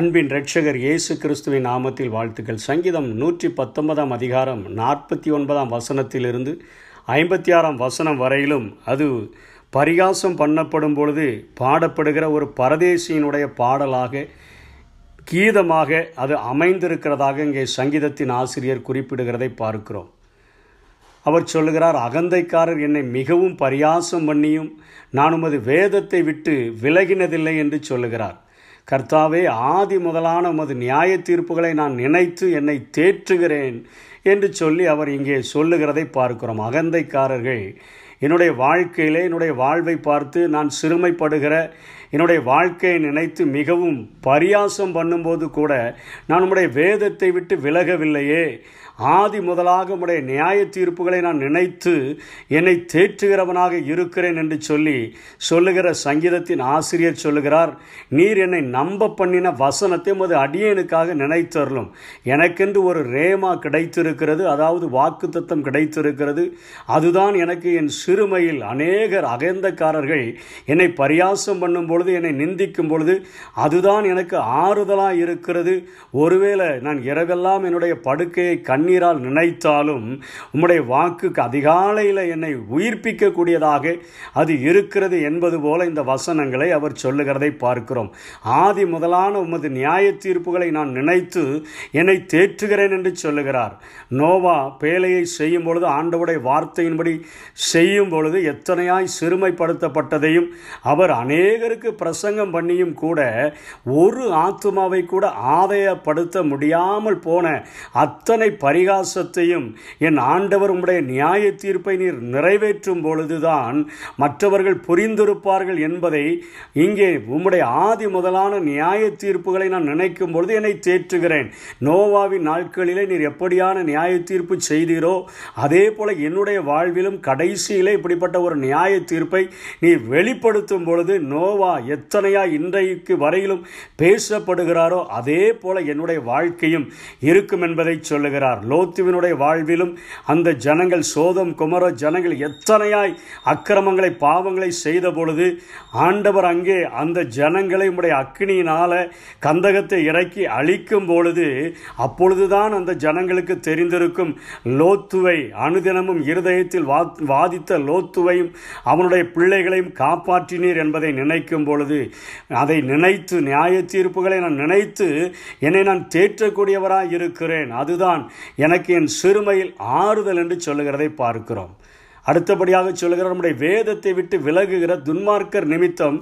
அன்பின் ரட்சகர் இயேசு கிறிஸ்துவின் நாமத்தில் வாழ்த்துக்கள். சங்கீதம் நூற்றி பத்தொன்பதாம் அதிகாரம் நாற்பத்தி ஒன்பதாம் வசனத்திலிருந்து ஐம்பத்தி ஆறாம் வசனம் வரையிலும் அது பரிகாசம் பண்ணப்படும் பொழுது பாடப்படுகிற ஒரு பரதேசியினுடைய பாடலாக கீதமாக அது அமைந்திருக்கிறதாக இங்கே சங்கீதத்தின் ஆசிரியர் குறிப்பிடுகிறதை பார்க்கிறோம். அவர் சொல்லுகிறார் அகந்தைக்காரர் என்னை மிகவும் பரியாசம் பண்ணியும் நான் உமது வேதத்தை விட்டு விலகினதில்லை என்று சொல்லுகிறார். கர்த்தாவே ஆதி முதலான உமது நியாய தீர்ப்புகளை நான் நினைத்து என்னை தேற்றுகிறேன் என்று சொல்லி அவர் இங்கே சொல்லுகிறதை பார்க்கிறோம். அகந்தைக்காரர்கள் என்னுடைய வாழ்க்கையிலே என்னுடைய வாழ்வை பார்த்து நான் சிறுமைப்படுகிற என்னுடைய வாழ்க்கையை நினைத்து மிகவும் பரியாசம் பண்ணும்போது கூட நான் உம்முடைய வேதத்தை விட்டு விலகவில்லையே. ஆதி முதலாக உடைய நியாய தீர்ப்புகளை நான் நினைத்து என்னை தேற்றுகிறவனாக இருக்கிறேன் என்று சொல்லி சொல்லுகிற சங்கீதத்தின் ஆசிரியர் சொல்லுகிறார் நீர் என்னை நம்ப பண்ணின வசனத்தை உமது அடியனுக்காக நினைத்தரலும் எனக்கென்று ஒரு ரேமா கிடைத்திருக்கிறது அதாவது வாக்கு தத்தம் கிடைத்திருக்கிறது. அதுதான் எனக்கு என் சிறுமையில் அநேகர் அகந்தக்காரர்கள் என்னை பரியாசம் பண்ணும்போது பொழுது என்னை நிந்திக்கும் பொழுது அதுதான் எனக்கு ஆறுதலாக இருக்கிறது. ஒருவேளை நான் இரவெல்லாம் என்னுடைய படுக்கையை கண்ணீரால் நினைத்தாலும் உம்முடைய வாக்குக்கு அதிகாலையில் என்னை உயிர்ப்பிக்கக்கூடியதாக அது இருக்கிறது என்பது போல இந்த வசனங்களை அவர் சொல்லுகிறதை பார்க்கிறோம். ஆதி முதலான உமது நியாய தீர்ப்புகளை நான் நினைத்து என்னை தேற்றுகிறேன் என்று சொல்லுகிறார். நோவா பேலையை செய்யும் பொழுது ஆண்டவுடைய வார்த்தையின்படி செய்யும் பொழுது எத்தனையாய் சிறுமைப்படுத்தப்பட்டதையும் அவர் அநேகருக்கு பிரசங்கம் பண்ணியும் கூட ஒரு ஆத்மாவை கூட ஆதாயப்படுத்த முடியாமல் போன அத்தனை பரிகாசத்தையும் என் ஆண்டவர் உம்முடைய நியாய தீர்ப்பை நீர் நிறைவேற்றும் பொழுதுதான் மற்றவர்கள் புரிந்திருப்பார்கள் என்பதை இங்கே உம்முடைய ஆதி முதலான நியாய தீர்ப்புகளை நான் நினைக்கும் பொழுது என்னை தேற்றுகிறேன். நோவாவின் நாட்களிலே நீர் எப்படியான நியாய தீர்ப்பு செய்தீரோ அதே போல என்னுடைய வாழ்விலும் கடைசியிலே இப்படிப்பட்ட ஒரு நியாய தீர்ப்பை நீ வெளிப்படுத்தும் பொழுது நோவா எத்தனையா இன்றைக்கு வரையிலும் பேசப்படுகிறாரோ அதே போல என்னுடைய வாழ்க்கையும் இருக்கும் என்பதை சொல்லுகிறார். லோத்துவினுடைய வாழ்விலும் அந்த ஜனங்கள் சோதம் குமர ஜனங்கள் எத்தனையாய் அக்கிரமங்களை பாவங்களை செய்த பொழுது ஆண்டவர் அங்கே அந்த ஜனங்களை உடைய அக்னியினால கந்தகத்தை இறக்கி அழிக்கும் பொழுது அப்பொழுதுதான் அந்த ஜனங்களுக்கு தெரிந்திருக்கும் லோத்துவை அனுதினமும் இருதயத்தில் வாதித்த லோத்துவையும் அவனுடைய பிள்ளைகளையும் காப்பாற்றினீர் என்பதை நினைக்கும் பொழுது அதை நினைத்து நியாய தீர்ப்புகளை நான் நினைத்து என்னை நான் தேற்றக்கூடியவராக இருக்கிறேன். அதுதான் எனக்கு என் சிறுமையில் ஆறுதல் என்று சொல்லுகிறதை பார்க்கிறோம். அடுத்தபடியாக சொல்லுகிற நம்முடைய வேதத்தை விட்டு விலகுகிற துன்மார்க்கர் நிமித்தம்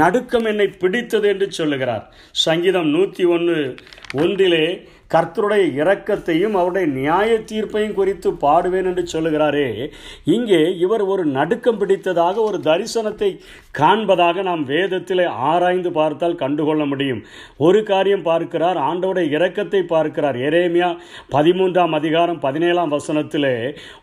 நடுக்கம் என்னை பிடித்தது என்று சொல்லுகிறார். சங்கீதம் நூற்றி ஒன்று ஒன்றிலே கர்த்தருடைய இரக்கத்தையும் அவருடைய நியாய தீர்ப்பையும் குறித்து பாடுவேன் என்று சொல்லுகிறாரே. இங்கே இவர் ஒரு நடுக்கம் பிடித்ததாக ஒரு தரிசனத்தை காண்பதாக நாம் வேதத்தில் ஆராய்ந்து பார்த்தால் கண்டுகொள்ள முடியும். ஒரு காரியம் பார்க்கிறார் ஆண்டோடைய இரக்கத்தை பார்க்கிறார். எரேமியா பதிமூன்றாம் அதிகாரம் பதினேழாம் வசனத்தில்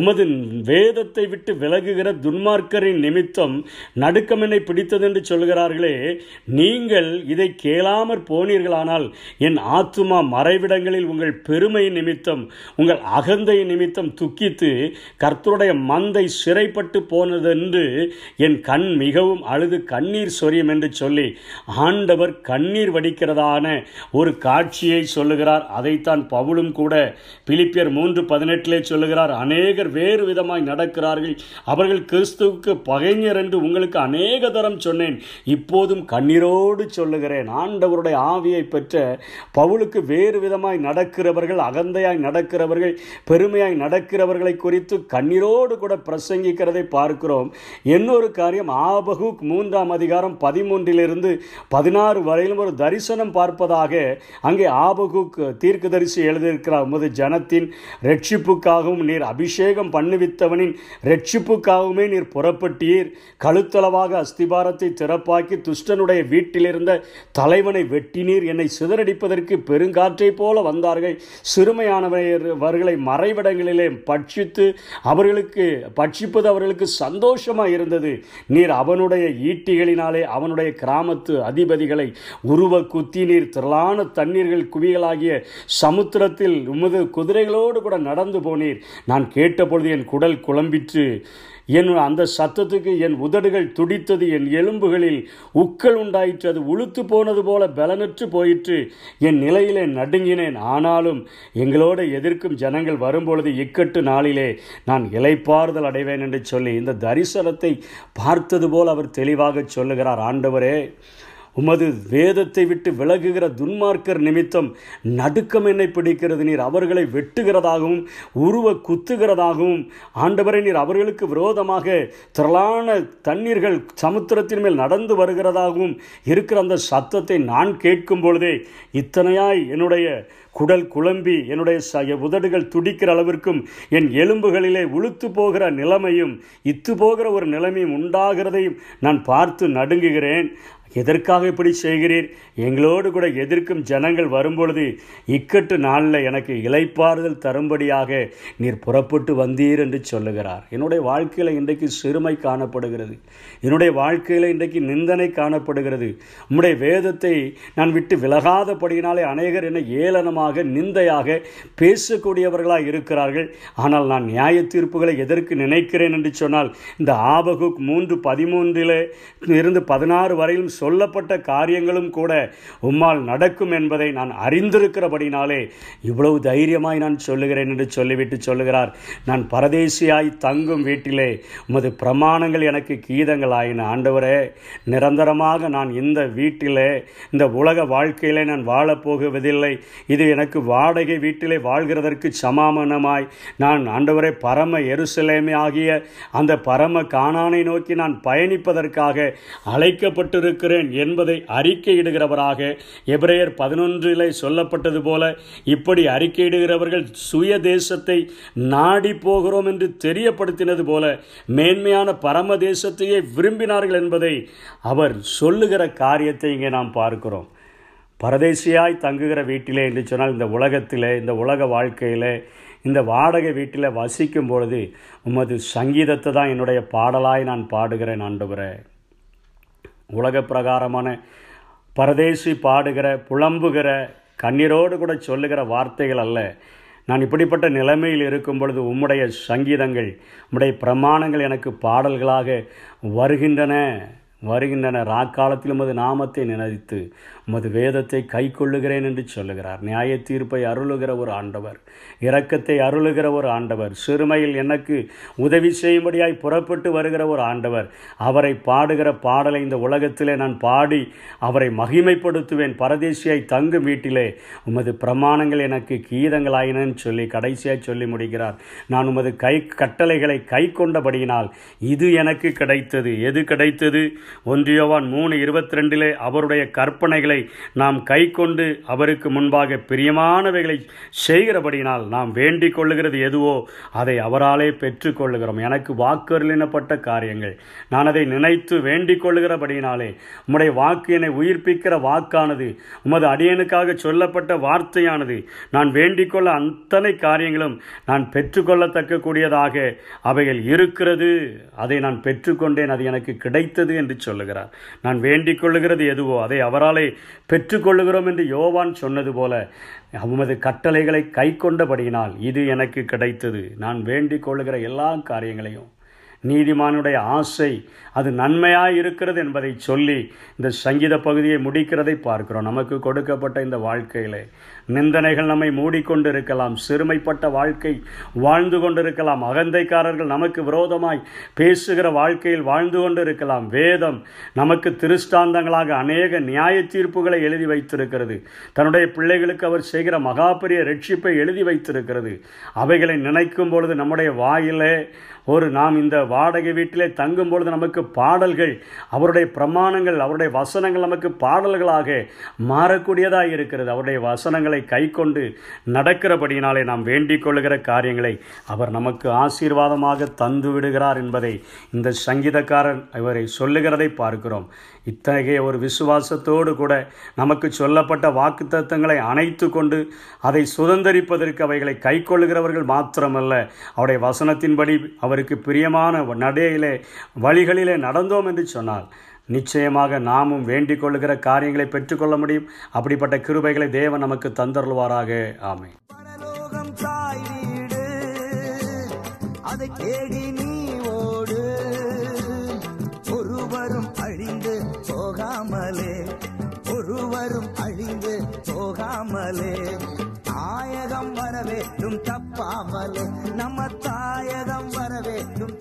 உமது வேதத்தை விட்டு விலகுகிற துன்மார்க்கரின் நிமித்தம் நடுக்கம் என்னை பிடித்தது என்று சொல்கிறார்களே நீங்கள் இதை கேளாமற் போனீர்களானால் என் ஆத்துமா மறைவிடங்கள் காரியங்களில் உங்கள் பெருமை நிமித்தம் உங்கள் அகந்தை நிமித்தம் துக்கித்து கர்த்தருடைய மந்தை சிறைப்பட்டு போனதென்று என் கண் மிகவும் அழுது கண்ணீர் சொரியும் என்று சொல்லி ஆண்டவர் கண்ணீர் வடிக்கிறதான ஒரு காட்சியை சொல்லுகிறார். அதைத்தான் பவுலும் கூட பிலிப்பியர் மூன்று பதினெட்டிலே சொல்லுகிறார். அநேகர் வேறு விதமாய் நடக்கிறார்கள். அவர்கள் கிறிஸ்துவுக்கு பகைஞர் என்று உங்களுக்கு அநேக தரம் சொன்னேன். இப்போதும் கண்ணீரோடு சொல்லுகிறேன். ஆண்டவருடைய ஆவியை பெற்ற பவுலுக்கு வேறு விதமாய் நடக்கிறவர்கள் அகந்தையாய் நடக்கிறவர்கள் பெருமையாய் நடக்கிறவர்களை குறித்து கண்ணீரோடு கூட பிரசங்கிக்கிறதை பார்க்கிறோம். இன்னொரு காரியம் ஆபகுக் மூன்றாம் அதிகாரம் பதிமூன்றிலிருந்து பதினாறு வரையிலும் ஒரு தரிசனம் பார்ப்பதாக அங்கே ஆபகுக் தீர்க்கதரிசி எழுதியிருக்கிறார். உமது ஜனத்தின் ரட்சிப்புக்காகவும் நீர் அபிஷேகம் பண்ணுவித்தவனின் ரட்சிப்புக்காகவுமே நீர் புறப்பட்டீர். கழுத்தளவாக அஸ்திபாரத்தை திறப்பாக்கி துஷ்டனுடைய வீட்டிலிருந்த தலைவனை வெட்டினீர். என்னை சிதறடிப்பதற்கு பெருங்காற்றை போல வந்தார்கள். சிறுமையானவர்களை மறைவிடங்களிலே பட்சித்து அவர்களுக்கு பட்சிப்பது அவர்களுக்கு சந்தோஷமாக இருந்தது. நீர் அவனுடைய ஈட்டிகளினாலே அவனுடைய கிராமத்து அதிபதிகளை உருவ குத்தி நீர் திரளான தண்ணீர்கள் குவியலாகிய சமுத்திரத்தில் உமது குதிரைகளோடு கூட நடந்து போனீர். நான் கேட்டபொழுது என் குடல் குழம்பிற்று. என் அந்த சத்தத்துக்கு என் உதடுகள் துடித்தது என் எலும்புகளில் உக்கள் உண்டாயிற்று அது உளுத்து போனது போல பலனற்று போயிற்று. என் நிலையிலே நடுங்கினேன். ஆனாலும் எங்களோடு எதிர்க்கும் ஜனங்கள் வரும்பொழுது இக்கட்டு நாளிலே நான் இலைப்பாறுதல் அடைவேன் என்று சொல்லி இந்த தரிசனத்தை பார்த்தது போல் அவர் தெளிவாக சொல்லுகிறார். ஆண்டவரே உமது வேதத்தை விட்டு விலகுகிற துன்மார்க்கர் நிமித்தம் நடுக்கம் என்னை பிடிக்கிறது. நீர் அவர்களை வெட்டுகிறதாகவும் உருவ குத்துகிறதாகவும் ஆண்டவரை நீர் அவர்களுக்கு விரோதமாக திரளான தண்ணீர்கள் சமுத்திரத்தின் மேல் நடந்து வருகிறதாகவும் இருக்கிற அந்த சத்தத்தை நான் கேட்கும் பொழுதே இத்தனையாய் என்னுடைய குடல் குழம்பி என்னுடைய ச உதடுகள் துடிக்கிற அளவிற்கும் என் எலும்புகளிலே உளுத்து போகிற நிலைமையும் இத்து போகிற ஒரு நிலைமையும் உண்டாகிறதையும் நான் பார்த்து நடுங்குகிறேன். எதற்காக இப்படி செய்கிறீர்? எங்களோடு கூட எதிர்க்கும் ஜனங்கள் வரும்பொழுது இக்கட்டு நாளில் எனக்கு இலைப்பாறுதல் தரும்படியாக நீர் புறப்பட்டு வந்தீர் என்று சொல்லுகிறார். என்னுடைய வாழ்க்கையில் இன்றைக்கு சிறுமை காணப்படுகிறது. என்னுடைய வாழ்க்கையில் இன்றைக்கு நிந்தனை காணப்படுகிறது. உம்முடைய வேதத்தை நான் விட்டு விலகாதபடியினாலே அநேகர் என்னை ஏளனமாக நிந்தையாக பேசக்கூடியவர்களாக இருக்கிறார்கள். ஆனால் நான் நியாய தீர்ப்புகளை எதற்கு நினைக்கிறேன் என்று சொன்னால் இந்த ஆபகுக் மூன்று பதிமூன்றில் இருந்து பதினாறு வரையிலும் சொல்லப்பட்ட காரியங்களும் கூட உம்மால் நடக்கும் என்பதை நான் அறிந்திருக்கிறபடினாலே இவ்வளவு தைரியமாய் நான் சொல்லுகிறேன் என்று சொல்லிவிட்டு சொல்லுகிறார். நான் பரதேசியாய் தங்கும் வீட்டிலே உமது பிரமாணங்கள் எனக்கு கீதங்கள் ஆயின ஆண்டவரே நிரந்தரமாக நான் இந்த வீட்டிலே இந்த உலக வாழ்க்கையிலே நான் வாழப்போகுவதில்லை இது எனக்கு வாடகை வீட்டிலே வாழ்கிறதற்கு சமாமனமாய் நான் ஆண்டவரே பரம எருசலேமே ஆகிய அந்த பரம காணானை நோக்கி நான் பயணிப்பதற்காக இருக்கிறேன் என்பதை அறிக்கையிடுகிறவராக எபிரேயர் பதினொன்றிலே சொல்லப்பட்டது போல இப்படி அறிக்கையிடுகிறவர்கள் சுய தேசத்தை நாடி போகிறோம் என்று தெரியப்படுத்தினது போல மேன்மையான பரம தேசத்தையே விரும்பினார்கள் என்பதை அவர் சொல்லுகிற காரியத்தை இங்கே நாம் பார்க்கிறோம். பரதேசியாய் தங்குகிற வீட்டிலே என்று சொன்னால் இந்த உலகத்தில் இந்த உலக வாழ்க்கையில் இந்த வாடகை வீட்டில் வசிக்கும் பொழுது உமது சங்கீதத்தை தான் என்னுடைய பாடலாய் நான் பாடுகிறேன் ஆண்டுகிறேன் உலக பிரகாரமான பரதேசி பாடுகிற புலம்புகிற கண்ணீரோடு கூட சொல்லுகிற வார்த்தைகள் அல்ல. நான் இப்படிப்பட்ட நிலைமையில் இருக்கும் பொழுது உம்முடைய சங்கீதங்கள் உம்முடைய பிரமாணங்கள் எனக்கு பாடல்களாக வருகின்றன. வருகின்றன. ராக்காலத்திலும் உமது நாமத்தை நினைத்து உமது வேதத்தை கை கொள்ளுகிறேன் என்று சொல்லுகிறார். நியாய தீர்ப்பை அருளுகிற ஒரு ஆண்டவர் இரக்கத்தை அருளுகிற ஒரு ஆண்டவர் சிறுமையில் எனக்கு உதவி செய்யும்படியாய் புறப்பட்டு வருகிற ஒரு ஆண்டவர் அவரை பாடுகிற பாடலை இந்த உலகத்திலே நான் பாடி அவரை மகிமைப்படுத்துவேன். பரதேசியாய் தங்கும் வீட்டிலே உமது பிரமாணங்கள் எனக்கு கீதங்களாயினன்னு சொல்லி கடைசியாய் சொல்லி முடிக்கிறார். நான் உமது கை கட்டளைகளை கை கொண்டபடியினால் இது எனக்கு கிடைத்தது. எது கிடைத்தது? ஒன்றியோவான் மூணு இருபத்தி ரெண்டிலே அவருடைய கற்பனைகளை நாம் கை கொண்டு அவருக்கு முன்பாக பிரியமானவைகளை செய்கிறபடியினால் நாம் வேண்டிக் கொள்ளுகிறது எதுவோ அதை அவராலே பெற்றுக்கொள்ளுகிறோம் எனக்கு வாக்குறுதினப்பட்ட காரியங்கள்? நான் அதை நினைத்து வேண்டிக் கொள்ளுகிறபடியினாலே உம்முடைய வாக்கு என்னை உயிர்ப்பிக்கிற வாக்கானது உமது அடியனுக்காக சொல்லப்பட்ட வார்த்தையானது நான் வேண்டிக் கொள்ள அத்தனை காரியங்களும் நான் பெற்றுக்கொள்ளத்தக்க கூடியதாக அவைகள் இருக்கிறது. அதை நான் பெற்றுக்கொண்டேன் அது எனக்கு கிடைத்தது என்று சொல்லுகிறார். நான் வேண்டிக் கொள்ளுகிறது எதுவோ அதை அவராலே பெற்றுக்கொள்ளுகிறோம் என்று யோவான் சொன்னது போல உமது கட்டளைகளை கை கொண்டபடியினால் இது எனக்கு கிடைத்தது. நான் வேண்டிக் கொள்ளுகிற எல்லா காரியங்களையும் நீதிமானுடைய ஆசை அது நன்மையாக இருக்கிறது என்பதை சொல்லி இந்த சங்கீத பகுதியை முடிக்கிறதை பார்க்கிறோம். நமக்கு கொடுக்கப்பட்ட இந்த வாழ்க்கையில் நிந்தனைகள் நம்மை மூடிக்கொண்டு இருக்கலாம் சிறுமைப்பட்ட வாழ்க்கை வாழ்ந்து கொண்டிருக்கலாம். அகந்தைக்காரர்கள் நமக்கு விரோதமாய் பேசுகிற வாழ்க்கையில் வாழ்ந்து கொண்டு இருக்கலாம் வேதம் நமக்கு திருஷ்டாந்தங்களாக அநேக நியாய தீர்ப்புகளை எழுதி வைத்திருக்கிறது. தன்னுடைய பிள்ளைகளுக்கு அவர் செய்கிற மகாபெரிய ரட்சிப்பை எழுதி வைத்திருக்கிறது. அவைகளை நினைக்கும் பொழுது நம்முடைய வாயிலே ஒரு நாம் இந்த வாடகை வீட்டிலே தங்கும் பொழுது நமக்கு பாடல்கள் அவருடைய பிரமாணங்கள் அவருடைய வசனங்கள் நமக்கு பாடல்களாக மாறக்கூடியதாக இருக்கிறது. அவருடைய வசனங்களை கை கொண்டு நடக்கிறபடியினாலே நாம் வேண்டிக் கொள்ளுகிற காரியங்களை அவர் நமக்கு ஆசீர்வாதமாக தந்து விடுகிறார் என்பதை இந்த சங்கீதக்காரன் இவரை சொல்லுகிறதை பார்க்கிறோம். இத்தகைய ஒரு விசுவாசத்தோடு கூட நமக்கு சொல்லப்பட்ட வாக்குத்தத்தங்களை அணைத்து கொண்டு அதை சுதந்திரிப்பதற்கு அவைகளை கை கொள்ளுகிறவர்கள் மாத்திரமல்ல. அவருடைய வசனத்தின்படி அவருக்கு பிரியமான நடையிலே வழிகளிலே நடந்தோம் என்று சொன்னால் நிச்சயமாக நாமும் வேண்டிக் கொள்ளுகிற காரியங்களை பெற்றுக்கொள்ள முடியும். அப்படிப்பட்ட கிருபைகளை தேவன் நமக்கு தந்தருள்வாராக. ஆமை அதை ஒருவரும் அழிந்து போகாமலே ஒருவரும் அழிந்து போகாமலே. தாயகம் வரவேண்டும் தப்பாமலே நம்ம தாயகம் வர வேண்டும்